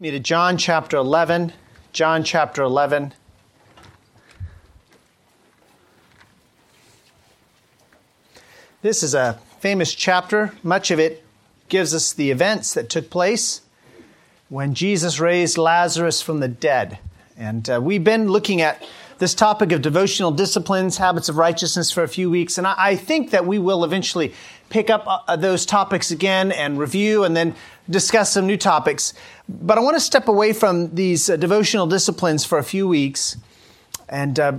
me to John chapter 11. John chapter 11. This is a famous chapter. Much of it gives us the events that took place when Jesus raised Lazarus from the dead. And uh, we've been looking at this topic of devotional disciplines, habits of righteousness for a few weeks. And I, I think that we will eventually pick up uh, those topics again and review and then discuss some new topics. But I want to step away from these uh, devotional disciplines for a few weeks and, uh,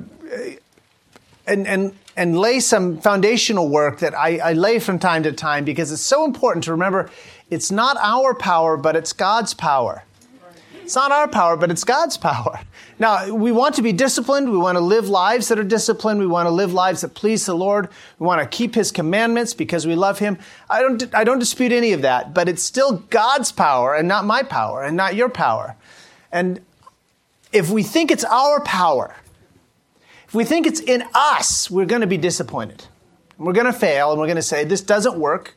and, and, and lay some foundational work that I, I lay from time to time because it's so important to remember it's not our power, but it's God's power. It's not our power, but it's God's power. Now, we want to be disciplined. We want to live lives that are disciplined. We want to live lives that please the Lord. We want to keep His commandments because we love Him. I don't, I don't dispute any of that, but it's still God's power and not my power and not your power. And if we think it's our power, if we think it's in us, we're going to be disappointed. We're going to fail and we're going to say, this doesn't work.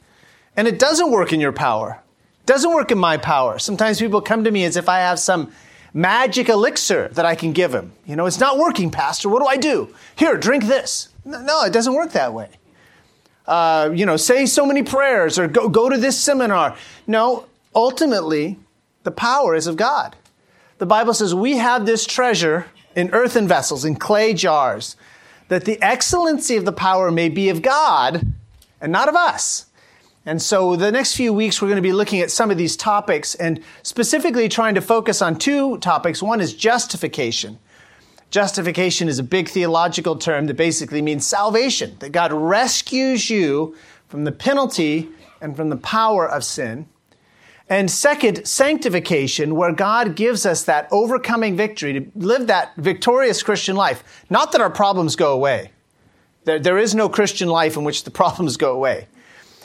And it doesn't work in your power. Doesn't work in my power. Sometimes people come to me as if I have some magic elixir that I can give them. You know, it's not working, Pastor. What do I do? Here, drink this. No, it doesn't work that way. Uh, you know, say so many prayers or go, go to this seminar. No, ultimately, the power is of God. The Bible says we have this treasure in earthen vessels, in clay jars, that the excellency of the power may be of God and not of us. And so the next few weeks, we're going to be looking at some of these topics and specifically trying to focus on two topics. One is justification. Justification is a big theological term that basically means salvation, that God rescues you from the penalty and from the power of sin. And second, sanctification, where God gives us that overcoming victory to live that victorious Christian life. Not that our problems go away. There, there is no Christian life in which the problems go away.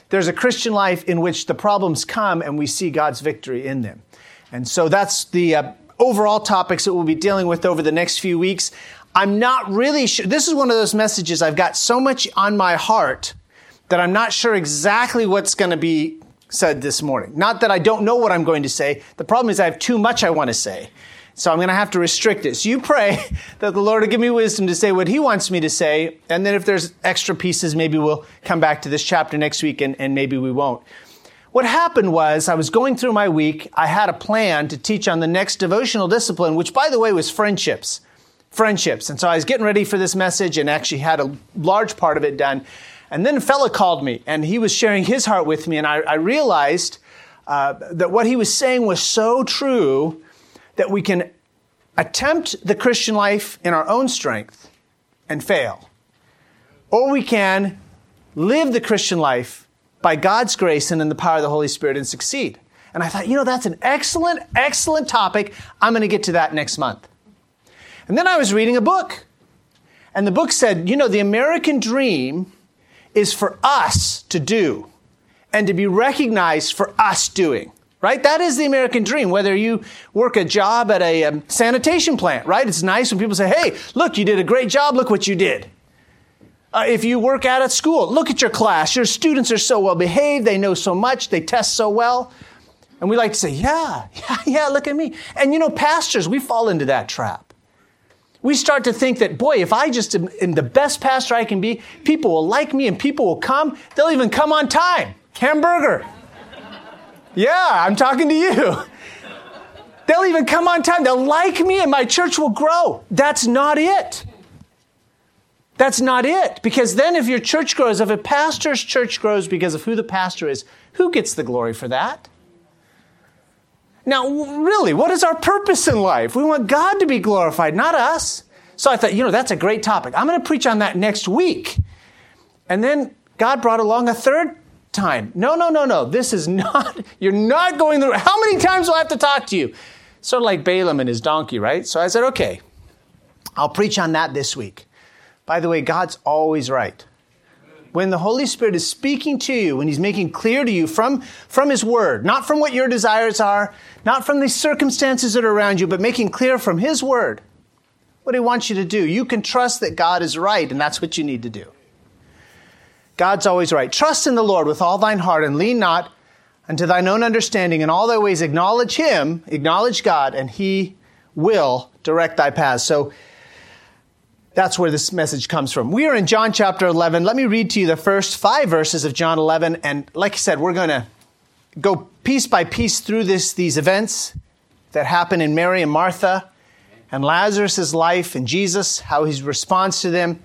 There's a Christian life in which the problems come and we see God's victory in them. And so that's the uh, overall topics that we'll be dealing with over the next few weeks. I'm not really sure. This is one of those messages I've got so much on my heart that I'm not sure exactly what's going to be said this morning. Not that I don't know what I'm going to say. The problem is I have too much I want to say. So I'm going to have to restrict it. So you pray that the Lord will give me wisdom to say what He wants me to say. And then if there's extra pieces, maybe we'll come back to this chapter next week and, and maybe we won't. What happened was I was going through my week. I had a plan to teach on the next devotional discipline, which by the way was friendships. Friendships. And so I was getting ready for this message and actually had a large part of it done. And then a fella called me and he was sharing his heart with me. And I, I realized uh, that what he was saying was so true that we can attempt the Christian life in our own strength and fail. Or we can live the Christian life by God's grace and in the power of the Holy Spirit and succeed. And I thought, you know, that's an excellent, excellent topic. I'm going to get to that next month. And then I was reading a book. And the book said, you know, the American dream is for us to do and to be recognized for us doing right? That is the American dream. Whether you work a job at a um, sanitation plant, right? It's nice when people say, hey, look, you did a great job. Look what you did. Uh, if you work out at school, look at your class. Your students are so well behaved. They know so much. They test so well. And we like to say, yeah, yeah, yeah, look at me. And you know, pastors, we fall into that trap. We start to think that, boy, if I just am, am the best pastor I can be, people will like me and people will come. They'll even come on time. Hamburger. Yeah, I'm talking to you. They'll even come on time. They'll like me and my church will grow. That's not it. That's not it. Because then if your church grows, if a pastor's church grows because of who the pastor is, who gets the glory for that? Now, really, what is our purpose in life? We want God to be glorified, not us. So I thought, you know, that's a great topic. I'm going to preach on that next week. And then God brought along a third time. No, no, no, no. This is not, you're not going through. How many times do I have to talk to you? Sort of like Balaam and his donkey, right? So I said, okay, I'll preach on that this week. By the way, God's always right. When the Holy Spirit is speaking to you, when He's making clear to you from, from His Word, not from what your desires are, not from the circumstances that are around you, but making clear from His Word what He wants you to do, you can trust that God is right, and that's what you need to do. God's always right. Trust in the Lord with all thine heart and lean not unto thine own understanding in all thy ways acknowledge him, acknowledge God, and he will direct thy paths. So that's where this message comes from. We are in John chapter 11. Let me read to you the first five verses of John 11. And like I said, we're going to go piece by piece through this, these events that happen in Mary and Martha and Lazarus' life and Jesus, how he responds to them.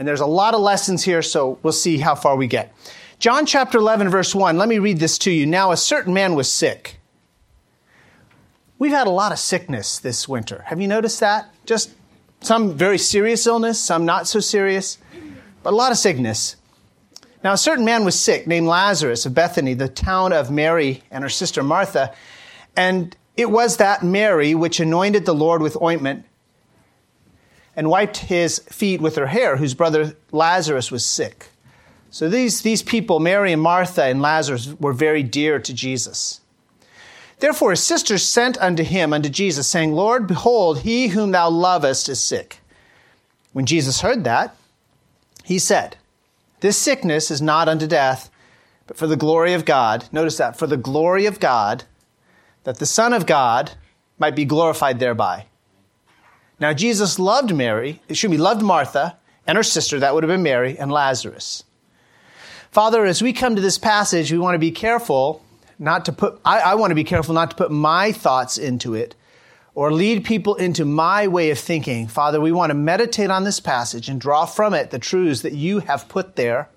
And there's a lot of lessons here, so we'll see how far we get. John chapter 11, verse 1, let me read this to you. Now, a certain man was sick. We've had a lot of sickness this winter. Have you noticed that? Just some very serious illness, some not so serious, but a lot of sickness. Now, a certain man was sick named Lazarus of Bethany, the town of Mary and her sister Martha. And it was that Mary which anointed the Lord with ointment and wiped his feet with her hair, whose brother Lazarus was sick. So these, these people, Mary and Martha and Lazarus, were very dear to Jesus. Therefore his sisters sent unto him, unto Jesus, saying, Lord, behold, he whom thou lovest is sick. When Jesus heard that, he said, This sickness is not unto death, but for the glory of God. Notice that, for the glory of God, that the Son of God might be glorified thereby. Now Jesus loved Mary, excuse me, loved Martha and her sister, that would have been Mary, and Lazarus. Father, as we come to this passage, we want to be careful not to put, I, I, want to be careful not to put my thoughts into it or lead people into my way of thinking. Father, we want to meditate on this passage and draw from it the truths that you have put there.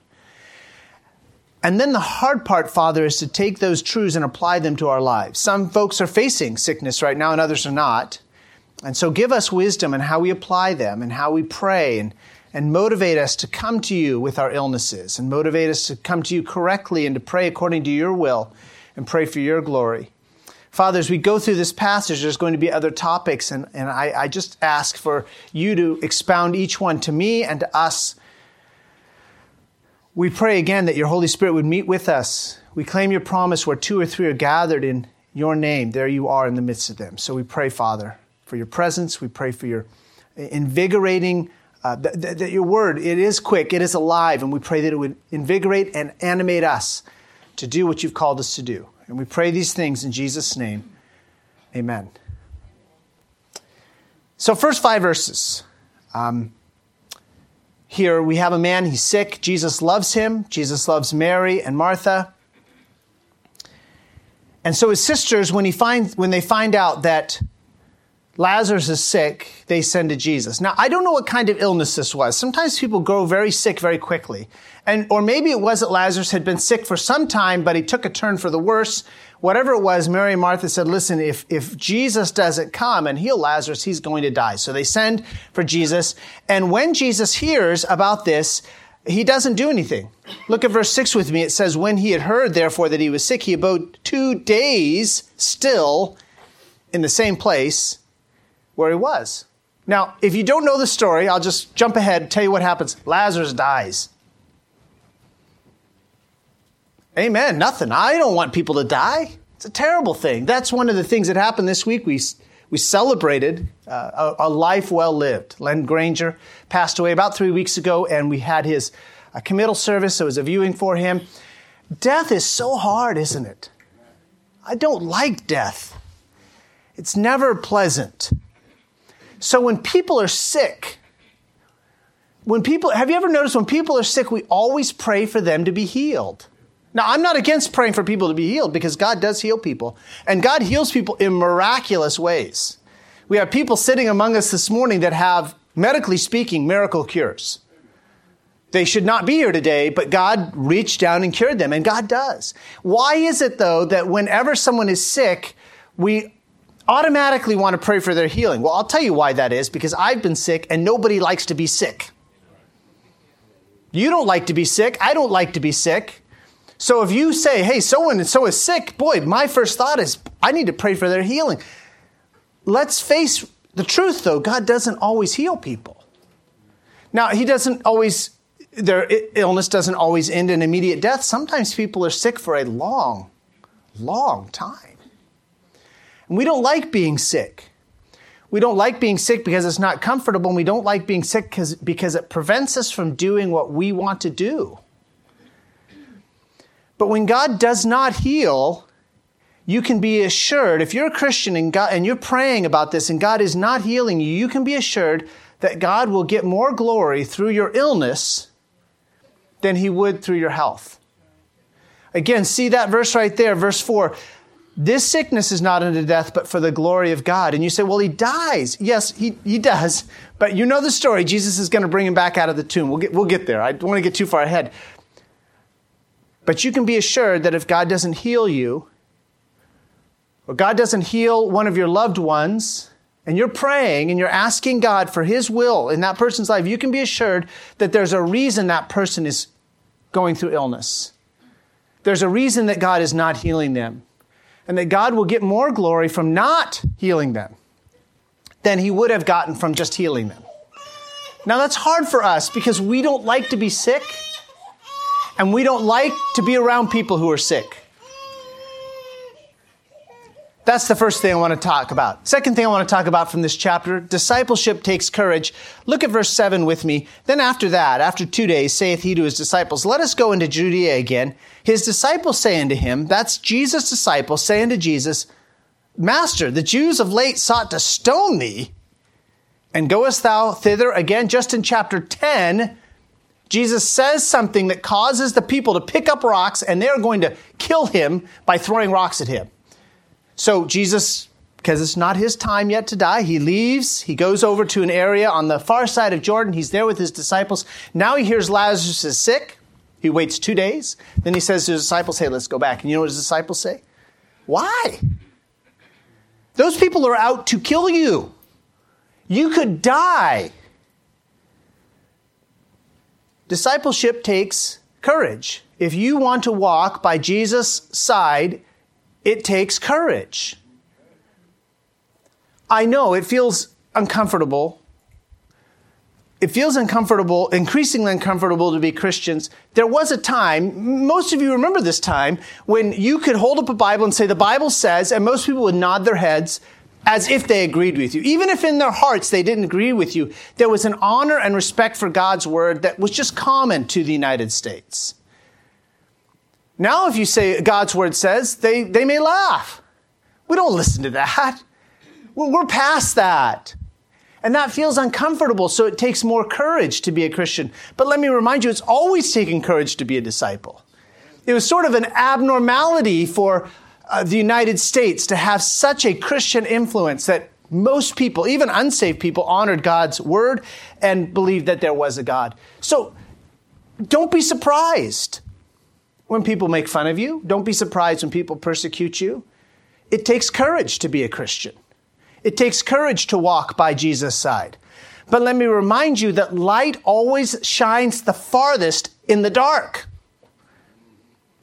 And then the hard part, Father, is to take those truths and apply them to our lives. Some folks are facing sickness right now and others are not. And so give us wisdom in how we apply them and how we pray and and motivate us to come to you with our illnesses and motivate us to come to you correctly and to pray according to your will and pray for your glory. Father, as we go through this passage, there's going to be other topics, and, and I, I just ask for you to expound each one to me and to us. We pray again that your Holy Spirit would meet with us. We claim your promise where two or three are gathered in your name, there you are in the midst of them. So we pray, Father, for your presence. We pray for your invigorating uh, that, that your word, it is quick, it is alive, and we pray that it would invigorate and animate us to do what you've called us to do. And we pray these things in Jesus' name. Amen. So, first five verses. Um, here we have a man, he's sick. Jesus loves him. Jesus loves Mary and Martha. And so his sisters, when, he finds, when they find out that Lazarus is sick, they send to Jesus. Now, I don't know what kind of illness this was. Sometimes people grow very sick very quickly. And, or maybe it was that Lazarus had been sick for some time, but he took a turn for the worse. Whatever it was, Mary and Martha said, listen, if, if Jesus doesn't come and heal Lazarus, he's going to die. So they send for Jesus. And when Jesus hears about this, he doesn't do anything. Look at verse 6 with me. It says, When he had heard, therefore, that he was sick, he abode two days still in the same place where he was. Now, if you don't know the story, I'll just jump ahead, and tell you what happens. Lazarus dies. Amen. Nothing. I don't want people to die. It's a terrible thing. That's one of the things that happened this week. We, we celebrated uh, a, a, life well lived. Len Granger passed away about three weeks ago, and we had his a committal service. So it was a viewing for him. Death is so hard, isn't it? I don't like death. It's never pleasant. So when people are sick, when people, have you ever noticed when people are sick, we always pray for them to be healed? Now, I'm not against praying for people to be healed because God does heal people. And God heals people in miraculous ways. We have people sitting among us this morning that have, medically speaking, miracle cures. They should not be here today, but God reached down and cured them, and God does. Why is it, though, that whenever someone is sick, we automatically want to pray for their healing. Well, I'll tell you why that is because I've been sick and nobody likes to be sick. You don't like to be sick. I don't like to be sick. So if you say, hey, so and so is sick, boy, my first thought is, I need to pray for their healing. Let's face the truth, though. God doesn't always heal people. Now, He doesn't always, their illness doesn't always end in immediate death. Sometimes people are sick for a long, long time. And we don't like being sick. We don't like being sick because it's not comfortable, and we don't like being sick because, it prevents us from doing what we want to do. But when God does not heal, you can be assured, if you're a Christian and, God, and you're praying about this and God is not healing you, you can be assured that God will get more glory through your illness than he would through your health. Again, see that verse right there, verse 4. This sickness is not unto death, but for the glory of God. And you say, well, he dies. Yes, he, he does. But you know the story. Jesus is going to bring him back out of the tomb. We'll get, we'll get there. I don't want to get too far ahead. But you can be assured that if God doesn't heal you, or God doesn't heal one of your loved ones, and you're praying and you're asking God for His will in that person's life, you can be assured that there's a reason that person is going through illness. There's a reason that God is not healing them, and that God will get more glory from not healing them than He would have gotten from just healing them. Now, that's hard for us because we don't like to be sick, and we don't like to be around people who are sick. That's the first thing I want to talk about. Second thing I want to talk about from this chapter discipleship takes courage. Look at verse 7 with me. Then after that, after two days, saith he to his disciples, Let us go into Judea again. His disciples say unto him, That's Jesus' disciples, saying to Jesus, Master, the Jews of late sought to stone thee. And goest thou thither again? Just in chapter 10, Jesus says something that causes the people to pick up rocks and they're going to kill him by throwing rocks at him. So Jesus, because it's not his time yet to die, he leaves. He goes over to an area on the far side of Jordan. He's there with his disciples. Now he hears Lazarus is sick. He waits two days. Then he says to his disciples, Hey, let's go back. And you know what his disciples say? Why? Those people are out to kill you. You could die. Discipleship takes courage. If you want to walk by Jesus' side, it takes courage. I know it feels uncomfortable. It feels uncomfortable, increasingly uncomfortable to be Christians. There was a time, most of you remember this time, when you could hold up a Bible and say, The Bible says, and most people would nod their heads as if they agreed with you. Even if in their hearts they didn't agree with you, there was an honor and respect for God's word that was just common to the United States. Now, if you say God's word says, they, they may laugh. We don't listen to that. We're past that. And that feels uncomfortable, so it takes more courage to be a Christian. But let me remind you, it's always taken courage to be a disciple. It was sort of an abnormality for uh, the United States to have such a Christian influence that most people, even unsaved people, honored God's word and believed that there was a God. So don't be surprised when people make fun of you. Don't be surprised when people persecute you. It takes courage to be a Christian. It takes courage to walk by Jesus' side. But let me remind you that light always shines the farthest in the dark.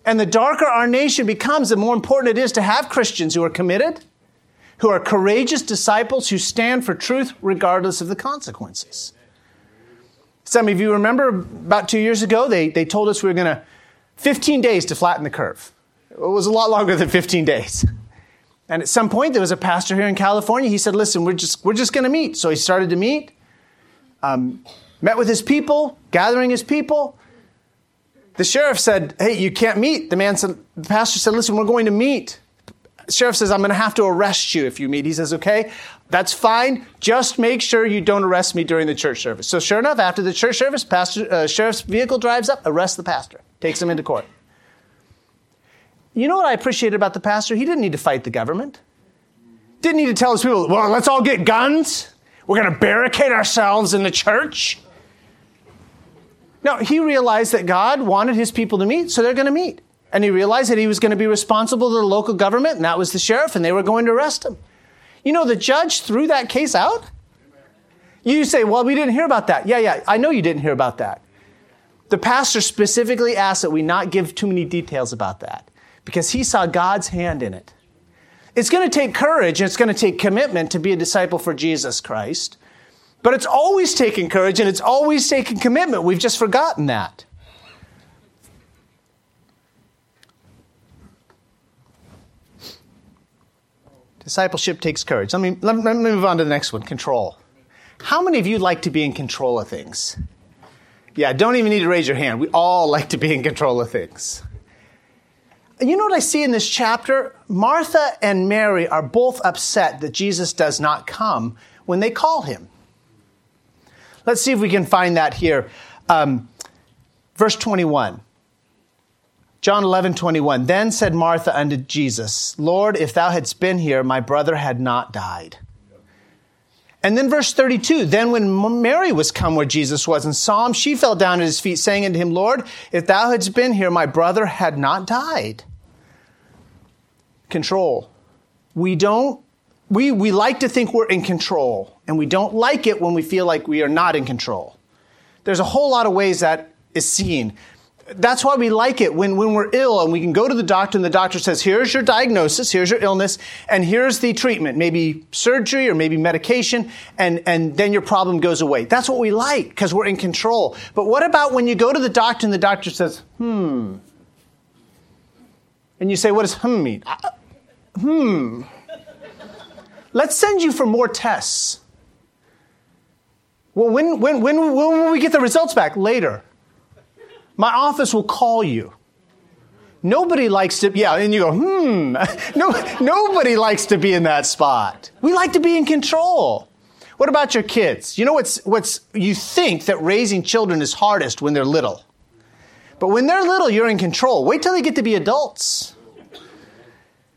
And the darker our nation becomes, the more important it is to have Christians who are committed, who are courageous disciples who stand for truth regardless of the consequences. Some of you remember about two years ago, they, they told us we were going to 15 days to flatten the curve. It was a lot longer than 15 days. And at some point, there was a pastor here in California. He said, Listen, we're just, we're just going to meet. So he started to meet, um, met with his people, gathering his people. The sheriff said, Hey, you can't meet. The man said, The pastor said, Listen, we're going to meet. The sheriff says, I'm going to have to arrest you if you meet. He says, Okay, that's fine. Just make sure you don't arrest me during the church service. So sure enough, after the church service, pastor, uh, sheriff's vehicle drives up, arrests the pastor takes him into court. You know what I appreciated about the pastor? He didn't need to fight the government. Didn't need to tell his people, well, let's all get guns. We're going to barricade ourselves in the church. No, he realized that God wanted his people to meet, so they're going to meet. And he realized that he was going to be responsible to the local government, and that was the sheriff, and they were going to arrest him. You know, the judge threw that case out. You say, well, we didn't hear about that. Yeah, yeah, I know you didn't hear about that. The pastor specifically asked that we not give too many details about that because he saw God's hand in it. It's going to take courage and it's going to take commitment to be a disciple for Jesus Christ. But it's always taking courage and it's always taking commitment. We've just forgotten that. Discipleship takes courage. Let me, let me move on to the next one control. How many of you like to be in control of things? Yeah, don't even need to raise your hand. We all like to be in control of things. you know what I see in this chapter? Martha and Mary are both upset that Jesus does not come when they call him. Let's see if we can find that here. Um, verse 21. John 11, 21. Then said Martha unto Jesus, Lord, if thou hadst been here, my brother had not died. And then verse 32, then when Mary was come where Jesus was and saw him, she fell down at his feet, saying unto him, Lord, if thou hadst been here, my brother had not died. Control. We don't, we, we like to think we're in control, and we don't like it when we feel like we are not in control. There's a whole lot of ways that is seen that's why we like it when, when we're ill and we can go to the doctor and the doctor says, here's your diagnosis, here's your illness, and here's the treatment, maybe surgery or maybe medication, and, and then your problem goes away. That's what we like because we're in control. But what about when you go to the doctor and the doctor says, hmm? And you say, what does hmm mean? Uh, hmm. Let's send you for more tests. Well, when, when, when, when will we get the results back? Later. My office will call you. Nobody likes to, yeah, and you go, hmm. No, nobody likes to be in that spot. We like to be in control. What about your kids? You know what's, what's, you think that raising children is hardest when they're little. But when they're little, you're in control. Wait till they get to be adults.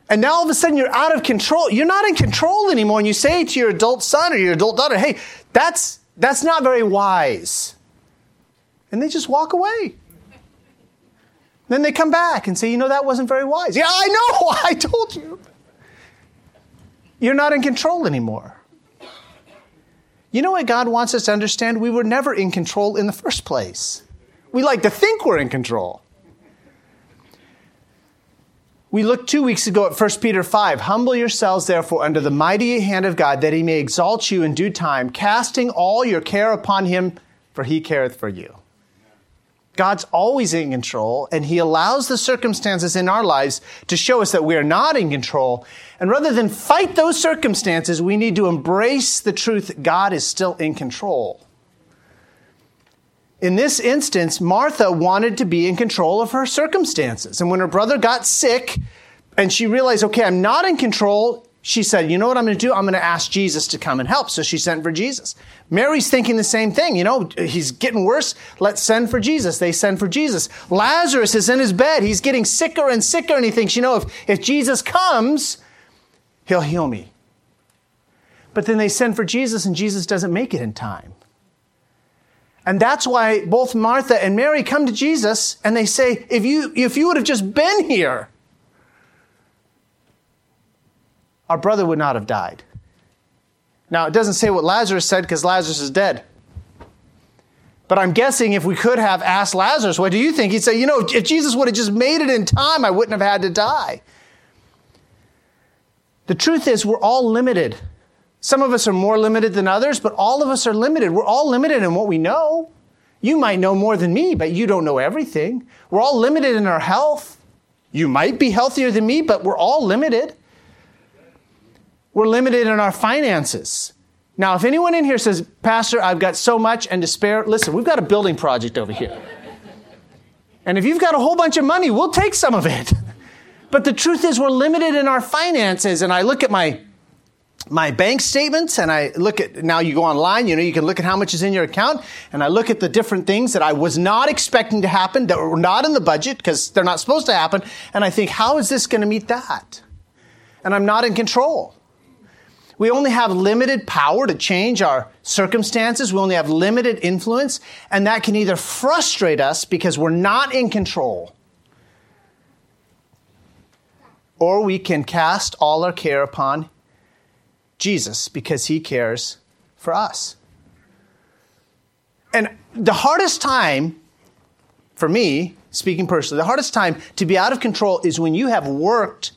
And now all of a sudden you're out of control. You're not in control anymore. And you say to your adult son or your adult daughter, hey, that's, that's not very wise. And they just walk away. Then they come back and say, you know, that wasn't very wise. Yeah, I know, I told you. You're not in control anymore. You know what God wants us to understand? We were never in control in the first place. We like to think we're in control. We looked two weeks ago at 1 Peter 5. Humble yourselves, therefore, under the mighty hand of God, that he may exalt you in due time, casting all your care upon him, for he careth for you. God's always in control, and He allows the circumstances in our lives to show us that we are not in control. And rather than fight those circumstances, we need to embrace the truth God is still in control. In this instance, Martha wanted to be in control of her circumstances. And when her brother got sick and she realized, okay, I'm not in control, she said, You know what I'm going to do? I'm going to ask Jesus to come and help. So she sent for Jesus. Mary's thinking the same thing. You know, he's getting worse. Let's send for Jesus. They send for Jesus. Lazarus is in his bed. He's getting sicker and sicker. And he thinks, You know, if, if Jesus comes, he'll heal me. But then they send for Jesus, and Jesus doesn't make it in time. And that's why both Martha and Mary come to Jesus and they say, If you, if you would have just been here, our brother would not have died. Now, it doesn't say what Lazarus said because Lazarus is dead. But I'm guessing if we could have asked Lazarus, what do you think? He'd say, you know, if Jesus would have just made it in time, I wouldn't have had to die. The truth is, we're all limited. Some of us are more limited than others, but all of us are limited. We're all limited in what we know. You might know more than me, but you don't know everything. We're all limited in our health. You might be healthier than me, but we're all limited. We're limited in our finances. Now, if anyone in here says, Pastor, I've got so much and to spare, listen, we've got a building project over here. And if you've got a whole bunch of money, we'll take some of it. But the truth is, we're limited in our finances. And I look at my my bank statements and I look at now you go online, you know, you can look at how much is in your account and I look at the different things that I was not expecting to happen that were not in the budget because they're not supposed to happen and I think how is this going to meet that? And I'm not in control. We only have limited power to change our circumstances. We only have limited influence, and that can either frustrate us because we're not in control, or we can cast all our care upon Jesus because he cares for us. And the hardest time for me, speaking personally, the hardest time to be out of control is when you have worked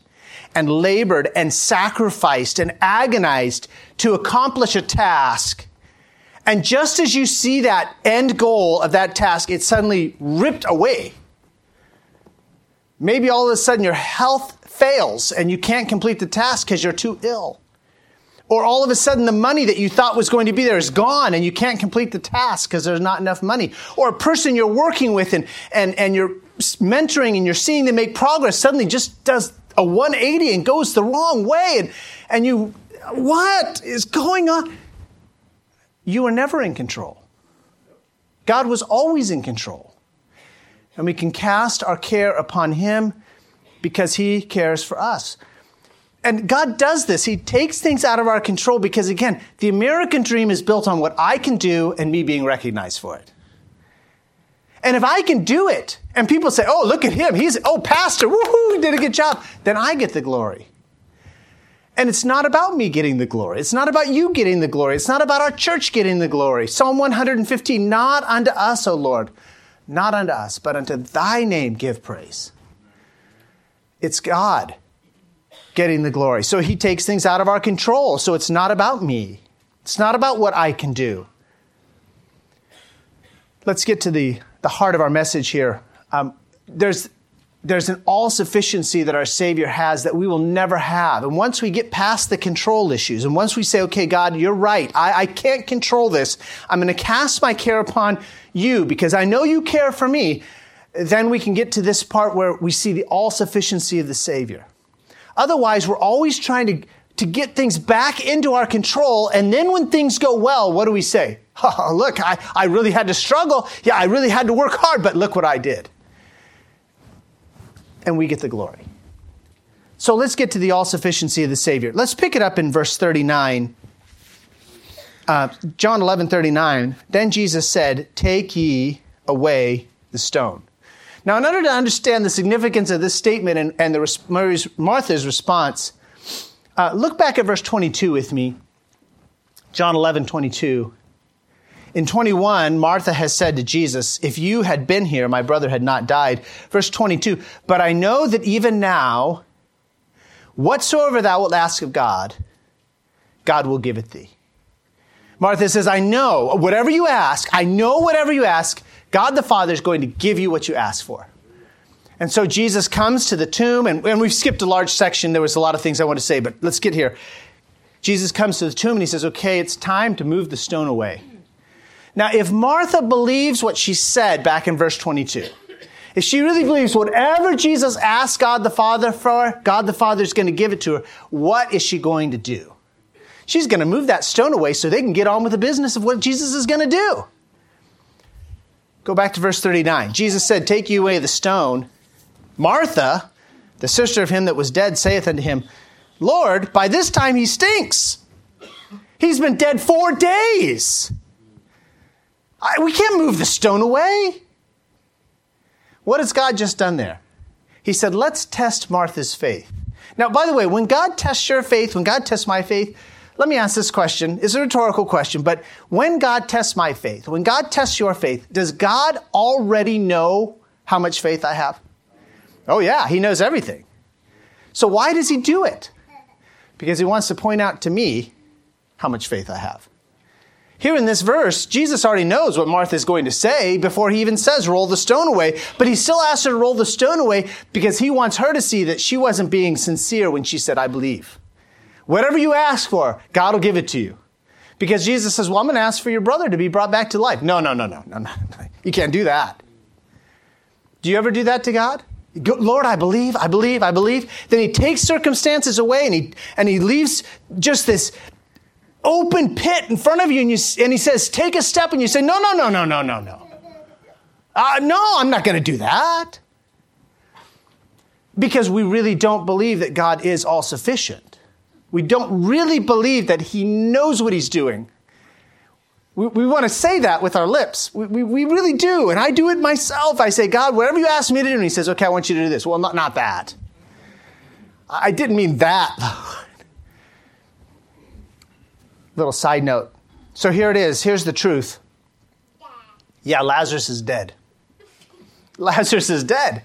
and labored and sacrificed and agonized to accomplish a task. And just as you see that end goal of that task, it's suddenly ripped away. Maybe all of a sudden your health fails and you can't complete the task because you're too ill. Or all of a sudden the money that you thought was going to be there is gone and you can't complete the task because there's not enough money. Or a person you're working with and, and, and you're mentoring and you're seeing them make progress suddenly just does a 180 and goes the wrong way. And, and you, what is going on? You are never in control. God was always in control. And we can cast our care upon Him because He cares for us. And God does this. He takes things out of our control because, again, the American dream is built on what I can do and me being recognized for it. And if I can do it, and people say, oh, look at him, he's, oh, pastor, woohoo, he did a good job, then I get the glory. And it's not about me getting the glory. It's not about you getting the glory. It's not about our church getting the glory. Psalm 115, not unto us, O Lord, not unto us, but unto thy name give praise. It's God getting the glory. So he takes things out of our control. So it's not about me. It's not about what I can do. Let's get to the, the heart of our message here. Um, there's there's an all sufficiency that our Savior has that we will never have. And once we get past the control issues, and once we say, okay, God, you're right, I, I can't control this, I'm going to cast my care upon you because I know you care for me, then we can get to this part where we see the all sufficiency of the Savior. Otherwise, we're always trying to, to get things back into our control. And then when things go well, what do we say? Oh, look, I, I really had to struggle. Yeah, I really had to work hard, but look what I did and we get the glory. So let's get to the all sufficiency of the Savior. Let's pick it up in verse 39. Uh, John 11, 39. Then Jesus said, Take ye away the stone. Now, in order to understand the significance of this statement and, and the, Martha's response, uh, look back at verse 22 with me. John 11, 22. In 21, Martha has said to Jesus, If you had been here, my brother had not died. Verse 22, But I know that even now, whatsoever thou wilt ask of God, God will give it thee. Martha says, I know whatever you ask, I know whatever you ask, God the Father is going to give you what you ask for. And so Jesus comes to the tomb, and, and we've skipped a large section. There was a lot of things I want to say, but let's get here. Jesus comes to the tomb and he says, Okay, it's time to move the stone away. Now, if Martha believes what she said back in verse 22, if she really believes whatever Jesus asked God the Father for, God the Father is going to give it to her, what is she going to do? She's going to move that stone away so they can get on with the business of what Jesus is going to do. Go back to verse 39. Jesus said, Take you away the stone. Martha, the sister of him that was dead, saith unto him, Lord, by this time he stinks. He's been dead four days. I, we can't move the stone away. What has God just done there? He said, let's test Martha's faith. Now, by the way, when God tests your faith, when God tests my faith, let me ask this question. It's a rhetorical question, but when God tests my faith, when God tests your faith, does God already know how much faith I have? Oh, yeah, He knows everything. So why does He do it? Because He wants to point out to me how much faith I have. Here in this verse, Jesus already knows what Martha is going to say before he even says, roll the stone away. But he still asks her to roll the stone away because he wants her to see that she wasn't being sincere when she said, I believe. Whatever you ask for, God will give it to you. Because Jesus says, Well, I'm going to ask for your brother to be brought back to life. No, no, no, no, no, no. You can't do that. Do you ever do that to God? Lord, I believe, I believe, I believe. Then he takes circumstances away and he, and he leaves just this open pit in front of you and, you, and he says, take a step, and you say, no, no, no, no, no, no, no. Uh, no, I'm not going to do that. Because we really don't believe that God is all sufficient. We don't really believe that he knows what he's doing. We, we want to say that with our lips. We, we, we, really do. And I do it myself. I say, God, whatever you ask me to do. And he says, okay, I want you to do this. Well, not, not that. I didn't mean that, Little side note. So here it is. Here's the truth. Yeah, Lazarus is dead. Lazarus is dead.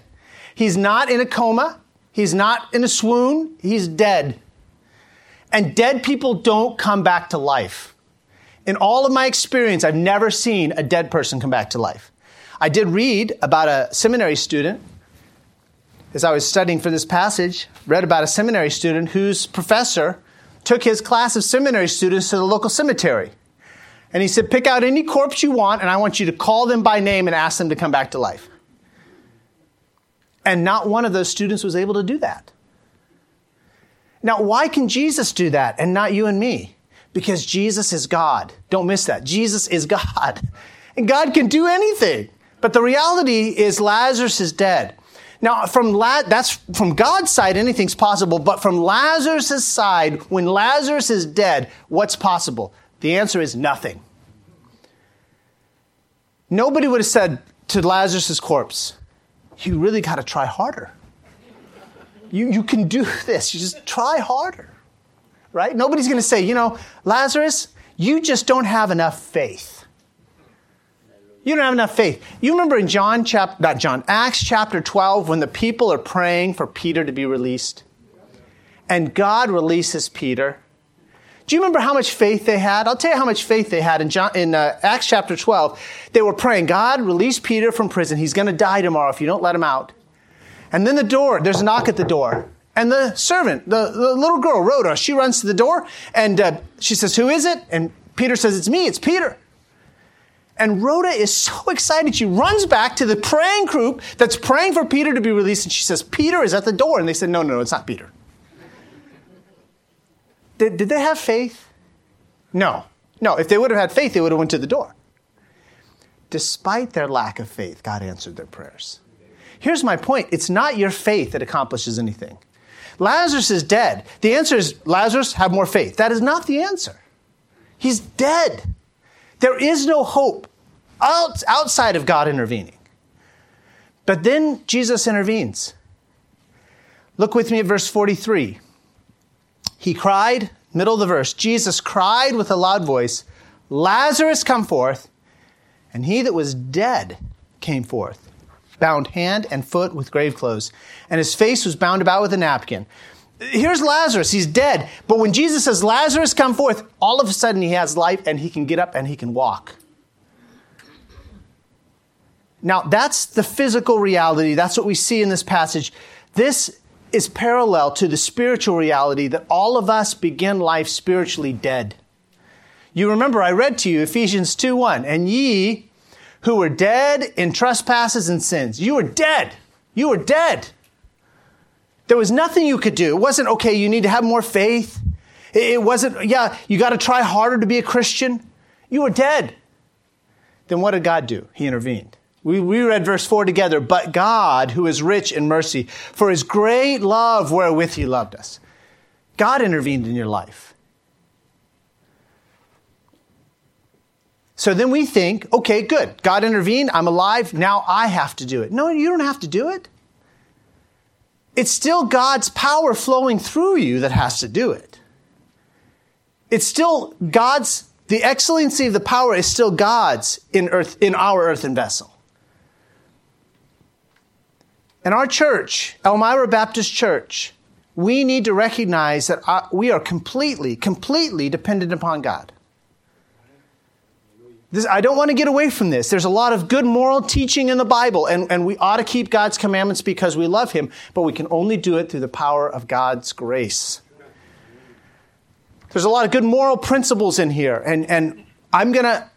He's not in a coma. He's not in a swoon. He's dead. And dead people don't come back to life. In all of my experience, I've never seen a dead person come back to life. I did read about a seminary student as I was studying for this passage, read about a seminary student whose professor took his class of seminary students to the local cemetery. And he said, Pick out any corpse you want, and I want you to call them by name and ask them to come back to life. And not one of those students was able to do that. Now, why can Jesus do that and not you and me? Because Jesus is God. Don't miss that. Jesus is God. And God can do anything. But the reality is Lazarus is dead. Now, from La- that's from God's side, anything's possible. But from Lazarus' side, when Lazarus is dead, what's possible? The answer is nothing. Nobody would have said to Lazarus' corpse, You really got to try harder. You, you can do this. You just try harder. Right? Nobody's going to say, You know, Lazarus, you just don't have enough faith. You don't have enough faith. You remember in John chapter, not John, Acts chapter 12, when the people are praying for Peter to be released? And God releases Peter. Do you remember how much faith they had? I'll tell you how much faith they had in, John, in uh, Acts chapter 12. They were praying, God, release Peter from prison. He's going to die tomorrow if you don't let him out. And then the door, there's a knock at the door. And the servant, the, the little girl, Rhoda, she runs to the door and uh, she says, Who is it? And Peter says, It's me, it's Peter. And Rhoda is so excited. She runs back to the praying group that's praying for Peter to be released. And she says, Peter is at the door. And they said, No, no, no, it's not Peter. Did, did they have faith? No. No, if they would have had faith, they would have went to the door. Despite their lack of faith, God answered their prayers. Here's my point. It's not your faith that accomplishes anything. Lazarus is dead. The answer is Lazarus, have more faith. That is not the answer. He's dead. There is no hope outside of God intervening. But then Jesus intervenes. Look with me at verse 43. He cried, middle of the verse, Jesus cried with a loud voice, Lazarus, come forth. And he that was dead came forth, bound hand and foot with grave clothes, and his face was bound about with a napkin. Here's Lazarus. He's dead. But when Jesus says, Lazarus, come forth, all of a sudden he has life and he can get up and he can walk. Now, that's the physical reality. That's what we see in this passage. This is parallel to the spiritual reality that all of us begin life spiritually dead. You remember I read to you Ephesians 2 1, and ye who were dead in trespasses and sins. You were dead. You were dead. There was nothing you could do. It wasn't, okay, you need to have more faith. It wasn't, yeah, you got to try harder to be a Christian. You were dead. Then what did God do? He intervened. We, we read verse 4 together. But God, who is rich in mercy, for his great love wherewith he loved us. God intervened in your life. So then we think, okay, good. God intervened. I'm alive. Now I have to do it. No, you don't have to do it. It's still God's power flowing through you that has to do it. It's still God's, the excellency of the power is still God's in earth, in our earthen vessel. In our church, Elmira Baptist Church, we need to recognize that uh, we are completely, completely dependent upon God. This, I don't want to get away from this. There's a lot of good moral teaching in the Bible, and, and we ought to keep God's commandments because we love Him, but we can only do it through the power of God's grace. There's a lot of good moral principles in here, and, and I'm going to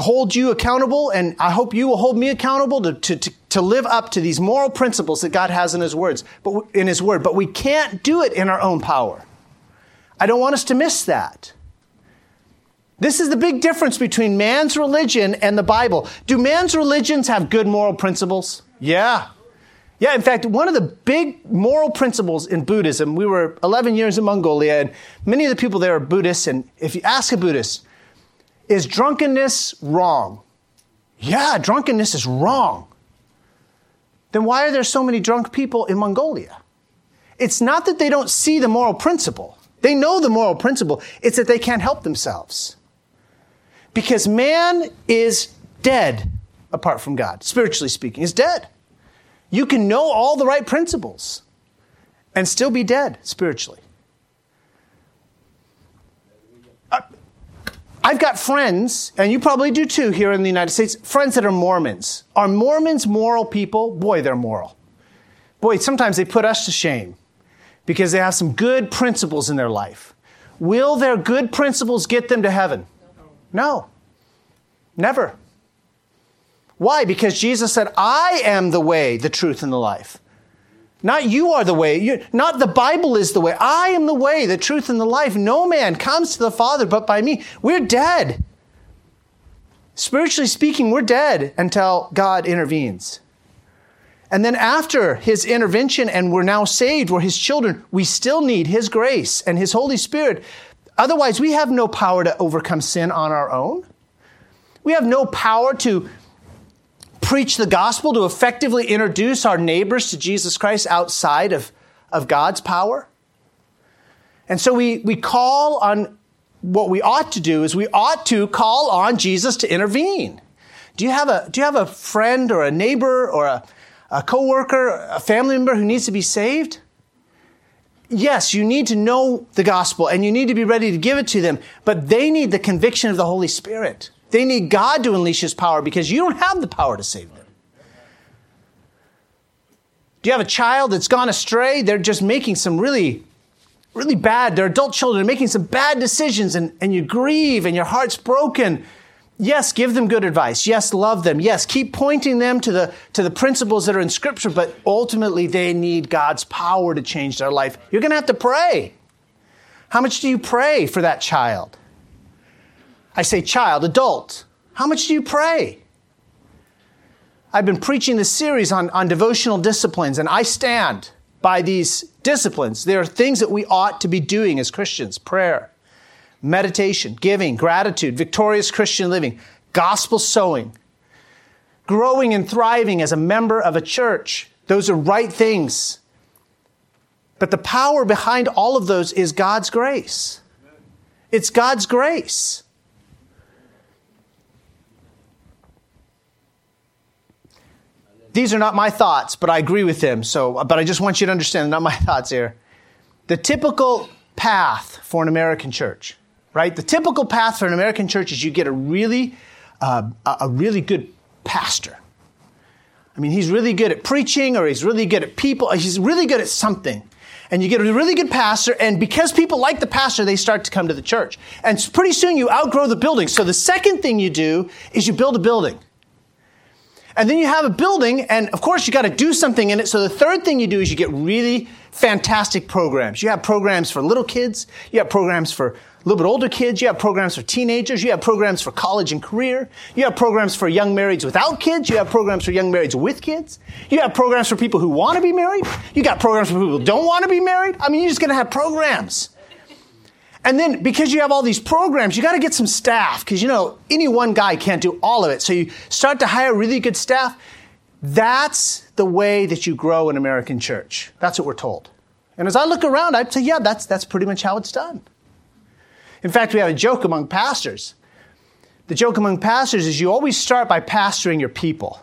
hold you accountable, and I hope you will hold me accountable to, to, to, to live up to these moral principles that God has in His words, but in His Word. But we can't do it in our own power. I don't want us to miss that. This is the big difference between man's religion and the Bible. Do man's religions have good moral principles? Yeah. Yeah, in fact, one of the big moral principles in Buddhism, we were 11 years in Mongolia, and many of the people there are Buddhists, and if you ask a Buddhist, is drunkenness wrong? Yeah, drunkenness is wrong. Then why are there so many drunk people in Mongolia? It's not that they don't see the moral principle. They know the moral principle. It's that they can't help themselves. Because man is dead apart from God, spiritually speaking, is dead. You can know all the right principles and still be dead spiritually. Uh, I've got friends, and you probably do too here in the United States, friends that are Mormons. Are Mormons moral people? Boy, they're moral. Boy, sometimes they put us to shame because they have some good principles in their life. Will their good principles get them to heaven? No, never. Why? Because Jesus said, I am the way, the truth, and the life. Not you are the way. You, not the Bible is the way. I am the way, the truth, and the life. No man comes to the Father but by me. We're dead. Spiritually speaking, we're dead until God intervenes. And then after his intervention and we're now saved, we're his children, we still need his grace and his Holy Spirit. Otherwise, we have no power to overcome sin on our own. We have no power to preach the gospel, to effectively introduce our neighbors to Jesus Christ outside of, of God's power. And so we, we call on what we ought to do is we ought to call on Jesus to intervene. Do you have a, do you have a friend or a neighbor or a, a coworker, a family member who needs to be saved? Yes, you need to know the gospel and you need to be ready to give it to them, but they need the conviction of the Holy Spirit. They need God to unleash His power because you don't have the power to save them. Do you have a child that's gone astray? They're just making some really, really bad, they're adult children making some bad decisions and, and you grieve and your heart's broken. Yes, give them good advice. Yes, love them. Yes, keep pointing them to the, to the principles that are in Scripture, but ultimately they need God's power to change their life. You're going to have to pray. How much do you pray for that child? I say child, adult. How much do you pray? I've been preaching this series on, on devotional disciplines, and I stand by these disciplines. There are things that we ought to be doing as Christians prayer, meditation, giving, gratitude, victorious Christian living, gospel sowing, growing and thriving as a member of a church. Those are right things. But the power behind all of those is God's grace. It's God's grace. These are not my thoughts, but I agree with them. So, but I just want you to understand, not my thoughts here. The typical path for an American church, right? The typical path for an American church is you get a really, uh, a really good pastor. I mean, he's really good at preaching, or he's really good at people. He's really good at something. And you get a really good pastor, and because people like the pastor, they start to come to the church. And pretty soon you outgrow the building. So the second thing you do is you build a building. And then you have a building, and of course, you got to do something in it. So the third thing you do is you get really fantastic programs. You have programs for little kids, you have programs for a little bit older kids, you have programs for teenagers, you have programs for college and career, you have programs for young marrieds without kids, you have programs for young marrieds with kids, you have programs for people who want to be married, you got programs for people who don't want to be married. I mean, you're just going to have programs. And then because you have all these programs, you got to get some staff because you know any one guy can't do all of it. So you start to hire really good staff. That's the way that you grow an American church. That's what we're told. And as I look around, I'd say, yeah, that's, that's pretty much how it's done. In fact, we have a joke among pastors. The joke among pastors is you always start by pastoring your people.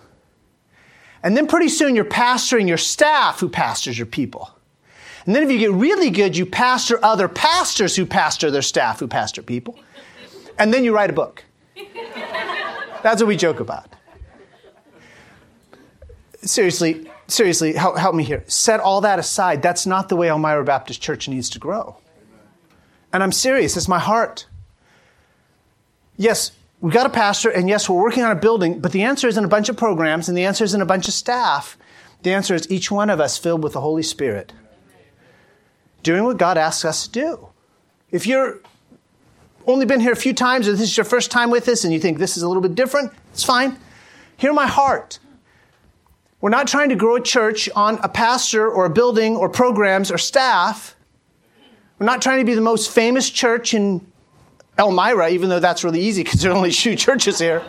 And then pretty soon you're pastoring your staff who pastors your people. And then if you get really good, you pastor other pastors who pastor their staff who pastor people. And then you write a book. That's what we joke about. Seriously, seriously, help, help me here. Set all that aside. That's not the way Elmira Baptist Church needs to grow. And I'm serious, it's my heart. Yes, we've got a pastor, and yes, we're working on a building, but the answer isn't a bunch of programs, and the answer isn't a bunch of staff. The answer is each one of us filled with the Holy Spirit doing what God asks us to do. If you're only been here a few times or this is your first time with us and you think this is a little bit different, it's fine. Hear my heart. We're not trying to grow a church on a pastor or a building or programs or staff. We're not trying to be the most famous church in Elmira, even though that's really easy because there are only two churches here.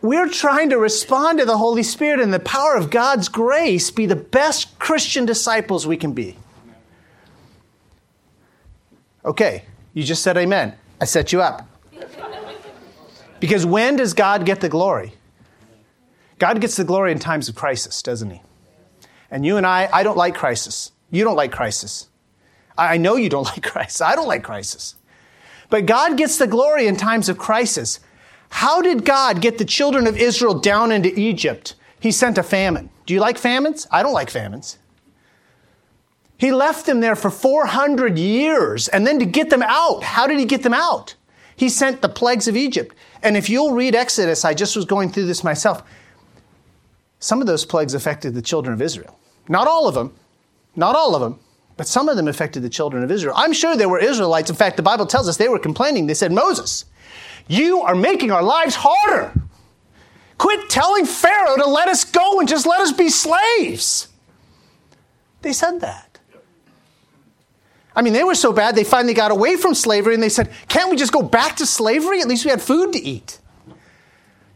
We're trying to respond to the Holy Spirit and the power of God's grace, be the best Christian disciples we can be. Okay, you just said amen. I set you up. Because when does God get the glory? God gets the glory in times of crisis, doesn't he? And you and I, I don't like crisis. You don't like crisis. I know you don't like crisis. I don't like crisis. But God gets the glory in times of crisis. How did God get the children of Israel down into Egypt? He sent a famine. Do you like famines? I don't like famines. He left them there for 400 years. And then to get them out, how did he get them out? He sent the plagues of Egypt. And if you'll read Exodus, I just was going through this myself. Some of those plagues affected the children of Israel. Not all of them, not all of them, but some of them affected the children of Israel. I'm sure there were Israelites. In fact, the Bible tells us they were complaining. They said, Moses, you are making our lives harder. Quit telling Pharaoh to let us go and just let us be slaves. They said that. I mean, they were so bad, they finally got away from slavery and they said, Can't we just go back to slavery? At least we had food to eat.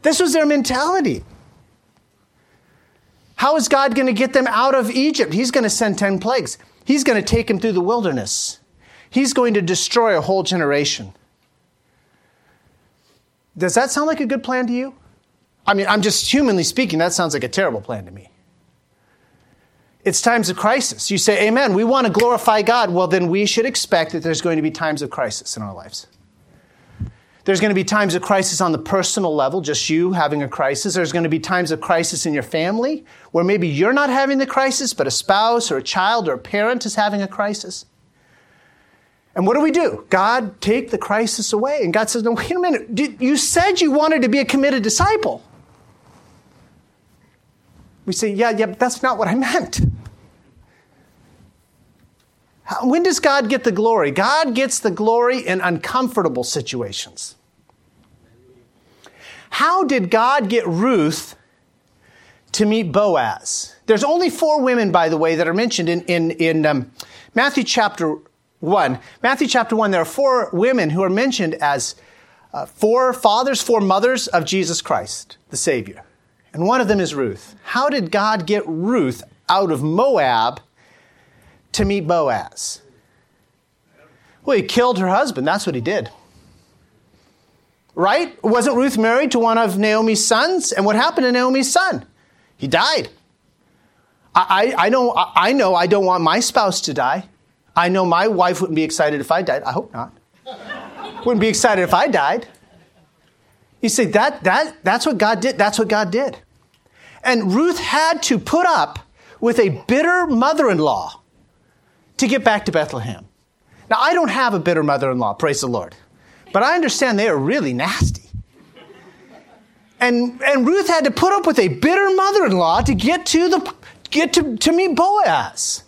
This was their mentality. How is God going to get them out of Egypt? He's going to send 10 plagues. He's going to take him through the wilderness. He's going to destroy a whole generation. Does that sound like a good plan to you? I mean, I'm just humanly speaking, that sounds like a terrible plan to me. It's times of crisis. You say, Amen, we want to glorify God. Well, then we should expect that there's going to be times of crisis in our lives. There's going to be times of crisis on the personal level, just you having a crisis. There's going to be times of crisis in your family where maybe you're not having the crisis, but a spouse or a child or a parent is having a crisis. And what do we do? God take the crisis away. And God says, No, wait a minute. You said you wanted to be a committed disciple. We say, Yeah, yeah, but that's not what I meant. When does God get the glory? God gets the glory in uncomfortable situations. How did God get Ruth to meet Boaz? There's only four women, by the way, that are mentioned in, in, in um, Matthew chapter 1. Matthew chapter 1, there are four women who are mentioned as uh, four fathers, four mothers of Jesus Christ, the Savior. And one of them is Ruth. How did God get Ruth out of Moab to meet Boaz? Well, he killed her husband. That's what he did. Right? Wasn't Ruth married to one of Naomi's sons? And what happened to Naomi's son? He died. I, I, I, know, I know I don't want my spouse to die. I know my wife wouldn't be excited if I died. I hope not. wouldn't be excited if I died. You see, that, that, that's what God did. That's what God did. And Ruth had to put up with a bitter mother in law to get back to Bethlehem. Now, I don't have a bitter mother in law, praise the Lord. But I understand they are really nasty. And, and Ruth had to put up with a bitter mother in law to get to the get to, to meet Boaz.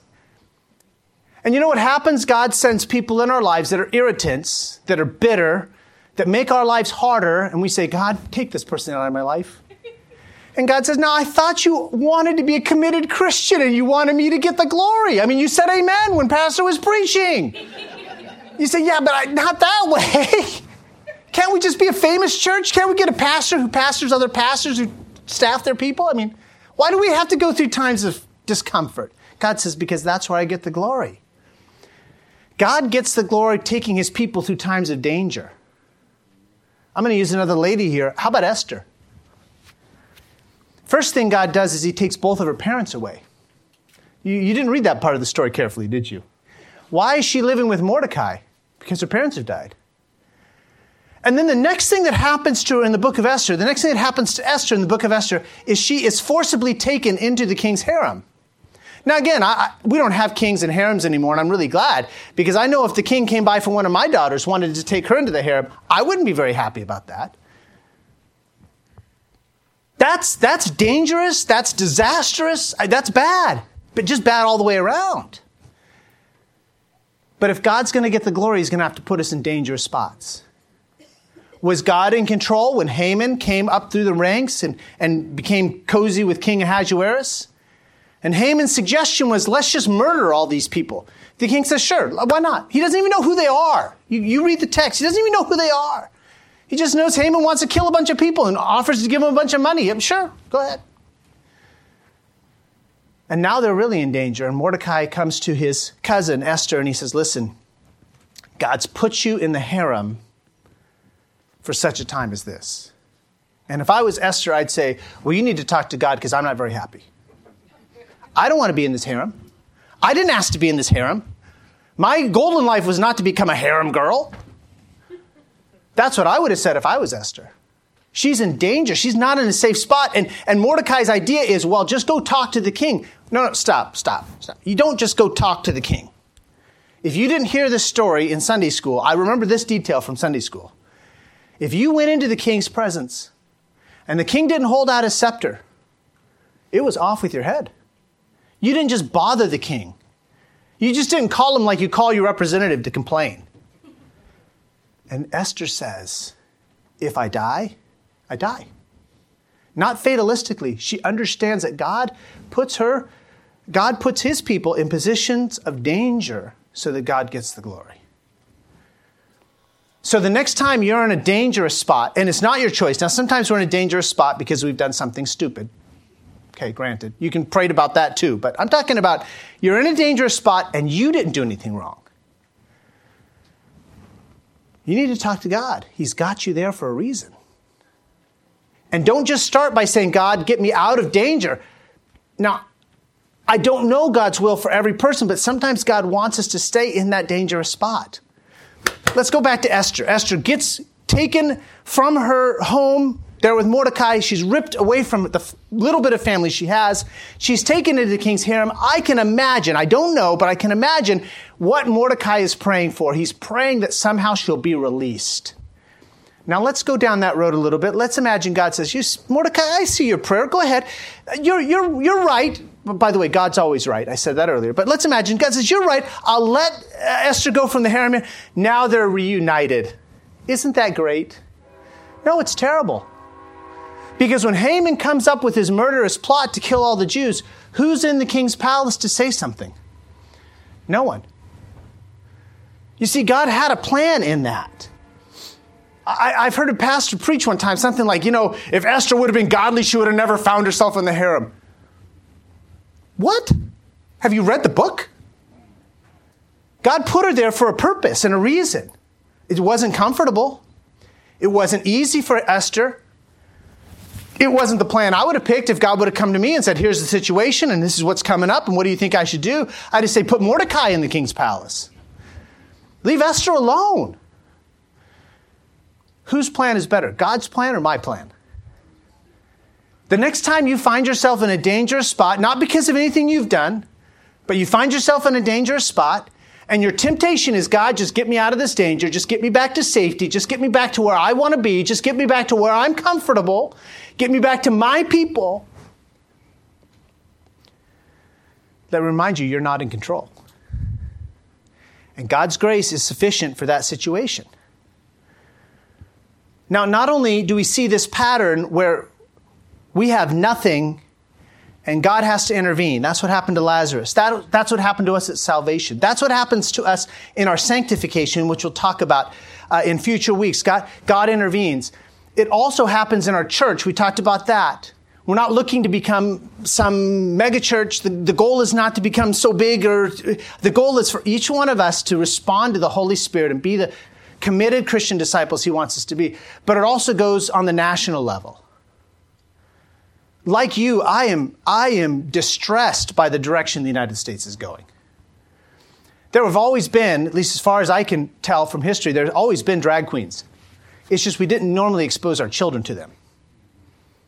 And you know what happens? God sends people in our lives that are irritants, that are bitter, that make our lives harder, and we say, God, take this person out of my life. And God says, Now I thought you wanted to be a committed Christian and you wanted me to get the glory. I mean, you said amen when Pastor was preaching. You say, Yeah, but I, not that way. Can't we just be a famous church? Can't we get a pastor who pastors other pastors who staff their people? I mean, why do we have to go through times of discomfort? God says, Because that's where I get the glory. God gets the glory taking his people through times of danger. I'm going to use another lady here. How about Esther? First thing God does is he takes both of her parents away. You, you didn't read that part of the story carefully, did you? Why is she living with Mordecai? Because her parents have died. And then the next thing that happens to her in the book of Esther, the next thing that happens to Esther in the book of Esther, is she is forcibly taken into the king's harem. Now, again, I, I, we don't have kings and harems anymore, and I'm really glad because I know if the king came by for one of my daughters, wanted to take her into the harem, I wouldn't be very happy about that. That's, that's dangerous. That's disastrous. That's bad, but just bad all the way around. But if God's going to get the glory, he's going to have to put us in dangerous spots. Was God in control when Haman came up through the ranks and, and became cozy with King Ahasuerus? And Haman's suggestion was, let's just murder all these people. The king says, sure, why not? He doesn't even know who they are. You, you read the text, he doesn't even know who they are. He just knows Haman wants to kill a bunch of people and offers to give him a bunch of money. I'm sure, go ahead. And now they're really in danger. And Mordecai comes to his cousin Esther and he says, Listen, God's put you in the harem for such a time as this. And if I was Esther, I'd say, Well, you need to talk to God because I'm not very happy. I don't want to be in this harem. I didn't ask to be in this harem. My goal in life was not to become a harem girl. That's what I would have said if I was Esther. She's in danger. She's not in a safe spot. And, and Mordecai's idea is, well, just go talk to the king. No, no, stop, stop, stop. You don't just go talk to the king. If you didn't hear this story in Sunday school, I remember this detail from Sunday school. If you went into the king's presence and the king didn't hold out his scepter, it was off with your head. You didn't just bother the king. You just didn't call him like you call your representative to complain. And Esther says, If I die, I die. Not fatalistically. She understands that God puts her, God puts his people in positions of danger so that God gets the glory. So the next time you're in a dangerous spot, and it's not your choice. Now, sometimes we're in a dangerous spot because we've done something stupid. Okay, granted. You can pray about that too. But I'm talking about you're in a dangerous spot and you didn't do anything wrong. You need to talk to God. He's got you there for a reason. And don't just start by saying, God, get me out of danger. Now, I don't know God's will for every person, but sometimes God wants us to stay in that dangerous spot. Let's go back to Esther. Esther gets taken from her home there with Mordecai. She's ripped away from the little bit of family she has. She's taken into the king's harem. I can imagine, I don't know, but I can imagine what Mordecai is praying for. He's praying that somehow she'll be released. Now let's go down that road a little bit. Let's imagine God says, you, Mordecai, I see your prayer. Go ahead. You're, you're, you're right. By the way, God's always right. I said that earlier. But let's imagine God says, You're right. I'll let uh, Esther go from the harem. Now they're reunited. Isn't that great? No, it's terrible. Because when Haman comes up with his murderous plot to kill all the Jews, who's in the king's palace to say something? No one. You see, God had a plan in that. I, have heard a pastor preach one time something like, you know, if Esther would have been godly, she would have never found herself in the harem. What? Have you read the book? God put her there for a purpose and a reason. It wasn't comfortable. It wasn't easy for Esther. It wasn't the plan I would have picked if God would have come to me and said, Here's the situation, and this is what's coming up, and what do you think I should do? I'd just say, Put Mordecai in the king's palace. Leave Esther alone. Whose plan is better, God's plan or my plan? The next time you find yourself in a dangerous spot, not because of anything you've done, but you find yourself in a dangerous spot, and your temptation is, God, just get me out of this danger, just get me back to safety, just get me back to where I want to be, just get me back to where I'm comfortable, get me back to my people. That remind you you're not in control. And God's grace is sufficient for that situation. Now, not only do we see this pattern where we have nothing and God has to intervene. That's what happened to Lazarus. That, that's what happened to us at salvation. That's what happens to us in our sanctification, which we'll talk about uh, in future weeks. God, God intervenes. It also happens in our church. We talked about that. We're not looking to become some megachurch. The, the goal is not to become so big or the goal is for each one of us to respond to the Holy Spirit and be the committed Christian disciples he wants us to be. But it also goes on the national level like you, I am, I am distressed by the direction the United States is going. There have always been, at least as far as I can tell from history, there's always been drag queens. It's just we didn't normally expose our children to them.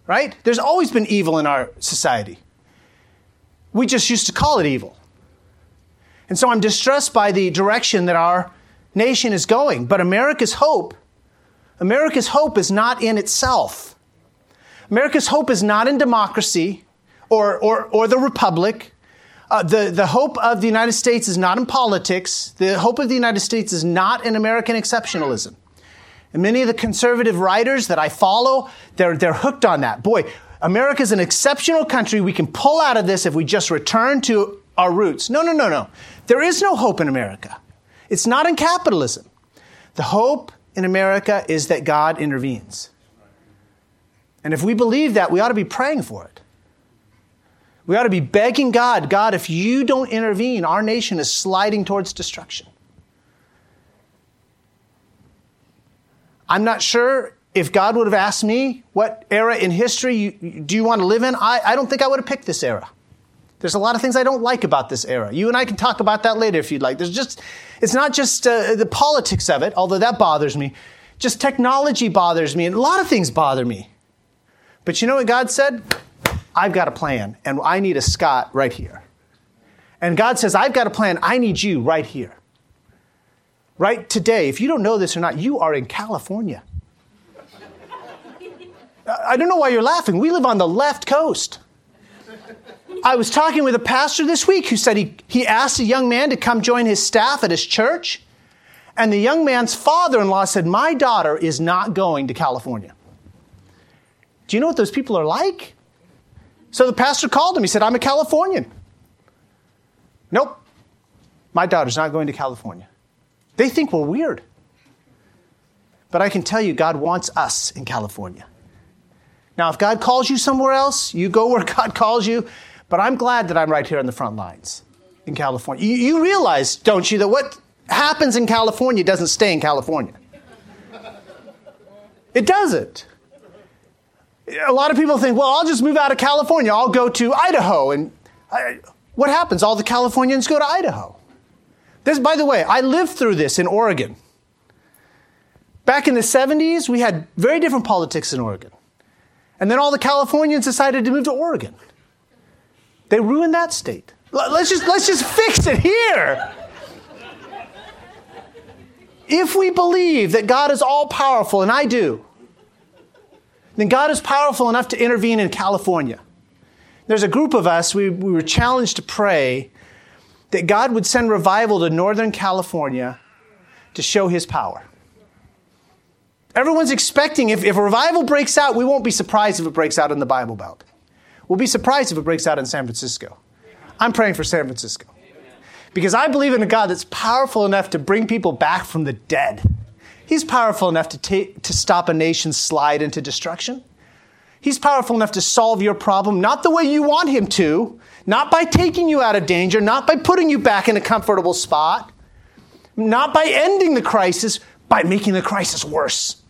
Right? There's always been evil in our society. We just used to call it evil. And so I'm distressed by the direction that our nation is going. But America's hope, America's hope is not in itself. America's hope is not in democracy or, or, or the republic. Uh, the, the hope of the United States is not in politics. The hope of the United States is not in American exceptionalism. And many of the conservative writers that I follow, they're, they're hooked on that. Boy, America's an exceptional country. We can pull out of this if we just return to our roots. No, no, no, no. There is no hope in America. It's not in capitalism. The hope in America is that God intervenes. And if we believe that, we ought to be praying for it. We ought to be begging God, God, if you don't intervene, our nation is sliding towards destruction. I'm not sure if God would have asked me what era in history you, do you want to live in. I, I don't think I would have picked this era. There's a lot of things I don't like about this era. You and I can talk about that later if you'd like. There's just, it's not just uh, the politics of it, although that bothers me. Just technology bothers me, and a lot of things bother me. But you know what God said? I've got a plan, and I need a Scott right here. And God says, I've got a plan, I need you right here. Right today, if you don't know this or not, you are in California. I don't know why you're laughing. We live on the left coast. I was talking with a pastor this week who said he, he asked a young man to come join his staff at his church. And the young man's father in law said, My daughter is not going to California. Do you know what those people are like? So the pastor called him. He said, I'm a Californian. Nope. My daughter's not going to California. They think we're weird. But I can tell you, God wants us in California. Now, if God calls you somewhere else, you go where God calls you. But I'm glad that I'm right here on the front lines in California. You, you realize, don't you, that what happens in California doesn't stay in California? It doesn't. A lot of people think, well, I'll just move out of California. I'll go to Idaho. And I, what happens? All the Californians go to Idaho. This, by the way, I lived through this in Oregon. Back in the 70s, we had very different politics in Oregon. And then all the Californians decided to move to Oregon. They ruined that state. Let's just, let's just fix it here. If we believe that God is all powerful, and I do, then God is powerful enough to intervene in California. There's a group of us, we, we were challenged to pray that God would send revival to Northern California to show his power. Everyone's expecting, if, if a revival breaks out, we won't be surprised if it breaks out in the Bible Belt. We'll be surprised if it breaks out in San Francisco. I'm praying for San Francisco. Because I believe in a God that's powerful enough to bring people back from the dead. He's powerful enough to, take, to stop a nation's slide into destruction. He's powerful enough to solve your problem, not the way you want him to, not by taking you out of danger, not by putting you back in a comfortable spot, not by ending the crisis, by making the crisis worse.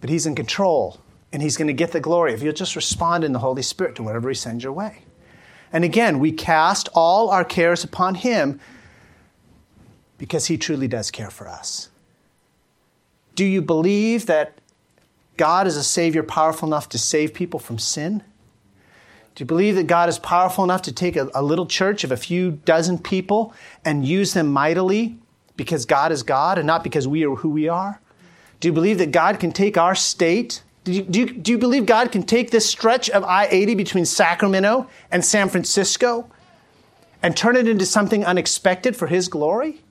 But he's in control, and he's going to get the glory if you'll just respond in the Holy Spirit to whatever he sends your way. And again, we cast all our cares upon him because he truly does care for us. Do you believe that God is a Savior powerful enough to save people from sin? Do you believe that God is powerful enough to take a, a, little church of a few dozen people and use them mightily because God is God and not because we are who we are? Do you believe that God can take our state? Do you, do you, do you believe God can take this stretch of I 80 between Sacramento and San Francisco and turn it into something unexpected for His glory?